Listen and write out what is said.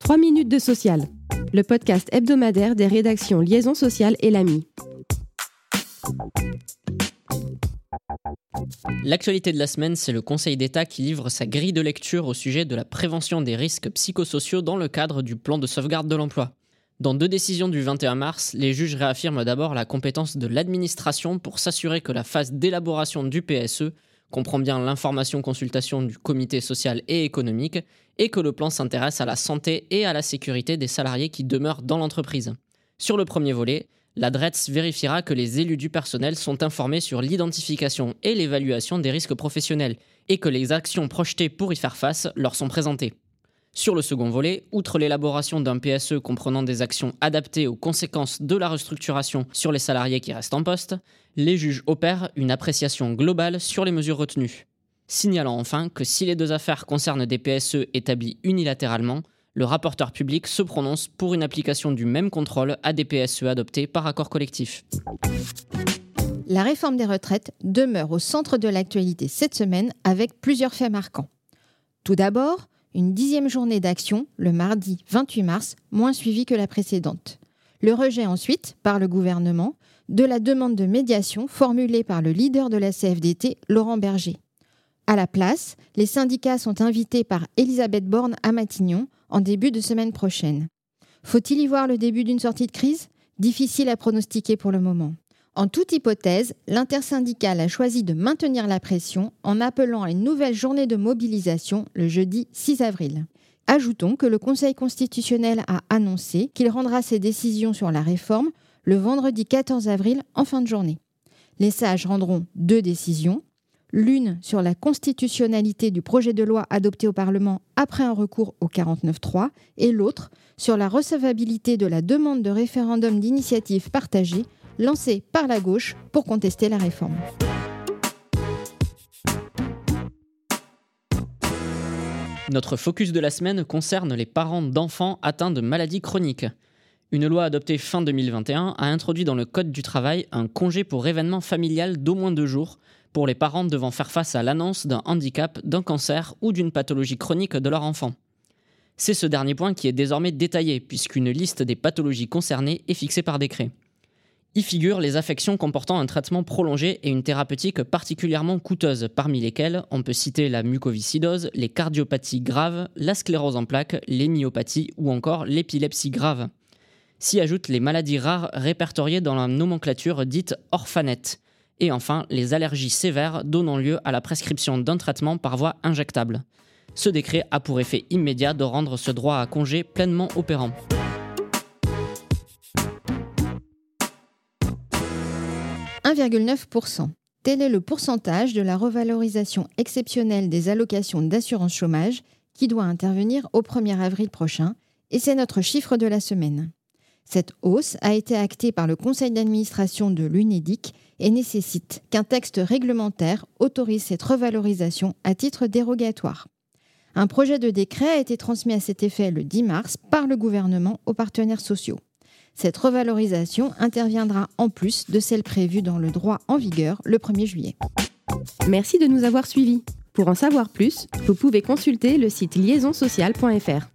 3 minutes de social, le podcast hebdomadaire des rédactions Liaison sociale et l'AMI. L'actualité de la semaine, c'est le Conseil d'État qui livre sa grille de lecture au sujet de la prévention des risques psychosociaux dans le cadre du plan de sauvegarde de l'emploi. Dans deux décisions du 21 mars, les juges réaffirment d'abord la compétence de l'administration pour s'assurer que la phase d'élaboration du PSE comprend bien l'information-consultation du comité social et économique et que le plan s'intéresse à la santé et à la sécurité des salariés qui demeurent dans l'entreprise. Sur le premier volet, la DRETS vérifiera que les élus du personnel sont informés sur l'identification et l'évaluation des risques professionnels et que les actions projetées pour y faire face leur sont présentées. Sur le second volet, outre l'élaboration d'un PSE comprenant des actions adaptées aux conséquences de la restructuration sur les salariés qui restent en poste, les juges opèrent une appréciation globale sur les mesures retenues. Signalant enfin que si les deux affaires concernent des PSE établis unilatéralement, le rapporteur public se prononce pour une application du même contrôle à des PSE adoptés par accord collectif. La réforme des retraites demeure au centre de l'actualité cette semaine avec plusieurs faits marquants. Tout d'abord, une dixième journée d'action le mardi 28 mars, moins suivie que la précédente. Le rejet ensuite, par le gouvernement, de la demande de médiation formulée par le leader de la CFDT, Laurent Berger. À la place, les syndicats sont invités par Elisabeth Borne à Matignon en début de semaine prochaine. Faut-il y voir le début d'une sortie de crise? Difficile à pronostiquer pour le moment. En toute hypothèse, l'intersyndicale a choisi de maintenir la pression en appelant à une nouvelle journée de mobilisation le jeudi 6 avril. Ajoutons que le Conseil constitutionnel a annoncé qu'il rendra ses décisions sur la réforme le vendredi 14 avril en fin de journée. Les sages rendront deux décisions, l'une sur la constitutionnalité du projet de loi adopté au Parlement après un recours au 49.3 et l'autre sur la recevabilité de la demande de référendum d'initiative partagée lancé par la gauche pour contester la réforme. Notre focus de la semaine concerne les parents d'enfants atteints de maladies chroniques. Une loi adoptée fin 2021 a introduit dans le Code du travail un congé pour événement familial d'au moins deux jours pour les parents devant faire face à l'annonce d'un handicap, d'un cancer ou d'une pathologie chronique de leur enfant. C'est ce dernier point qui est désormais détaillé puisqu'une liste des pathologies concernées est fixée par décret. Y figurent les affections comportant un traitement prolongé et une thérapeutique particulièrement coûteuse, parmi lesquelles on peut citer la mucoviscidose, les cardiopathies graves, la sclérose en plaques, les myopathies ou encore l'épilepsie grave. S'y ajoutent les maladies rares répertoriées dans la nomenclature dite orphanette, et enfin les allergies sévères donnant lieu à la prescription d'un traitement par voie injectable. Ce décret a pour effet immédiat de rendre ce droit à congé pleinement opérant. 1,9%. Tel est le pourcentage de la revalorisation exceptionnelle des allocations d'assurance chômage qui doit intervenir au 1er avril prochain, et c'est notre chiffre de la semaine. Cette hausse a été actée par le conseil d'administration de l'UNEDIC et nécessite qu'un texte réglementaire autorise cette revalorisation à titre dérogatoire. Un projet de décret a été transmis à cet effet le 10 mars par le gouvernement aux partenaires sociaux. Cette revalorisation interviendra en plus de celle prévue dans le droit en vigueur le 1er juillet. Merci de nous avoir suivis. Pour en savoir plus, vous pouvez consulter le site liaisonsocial.fr.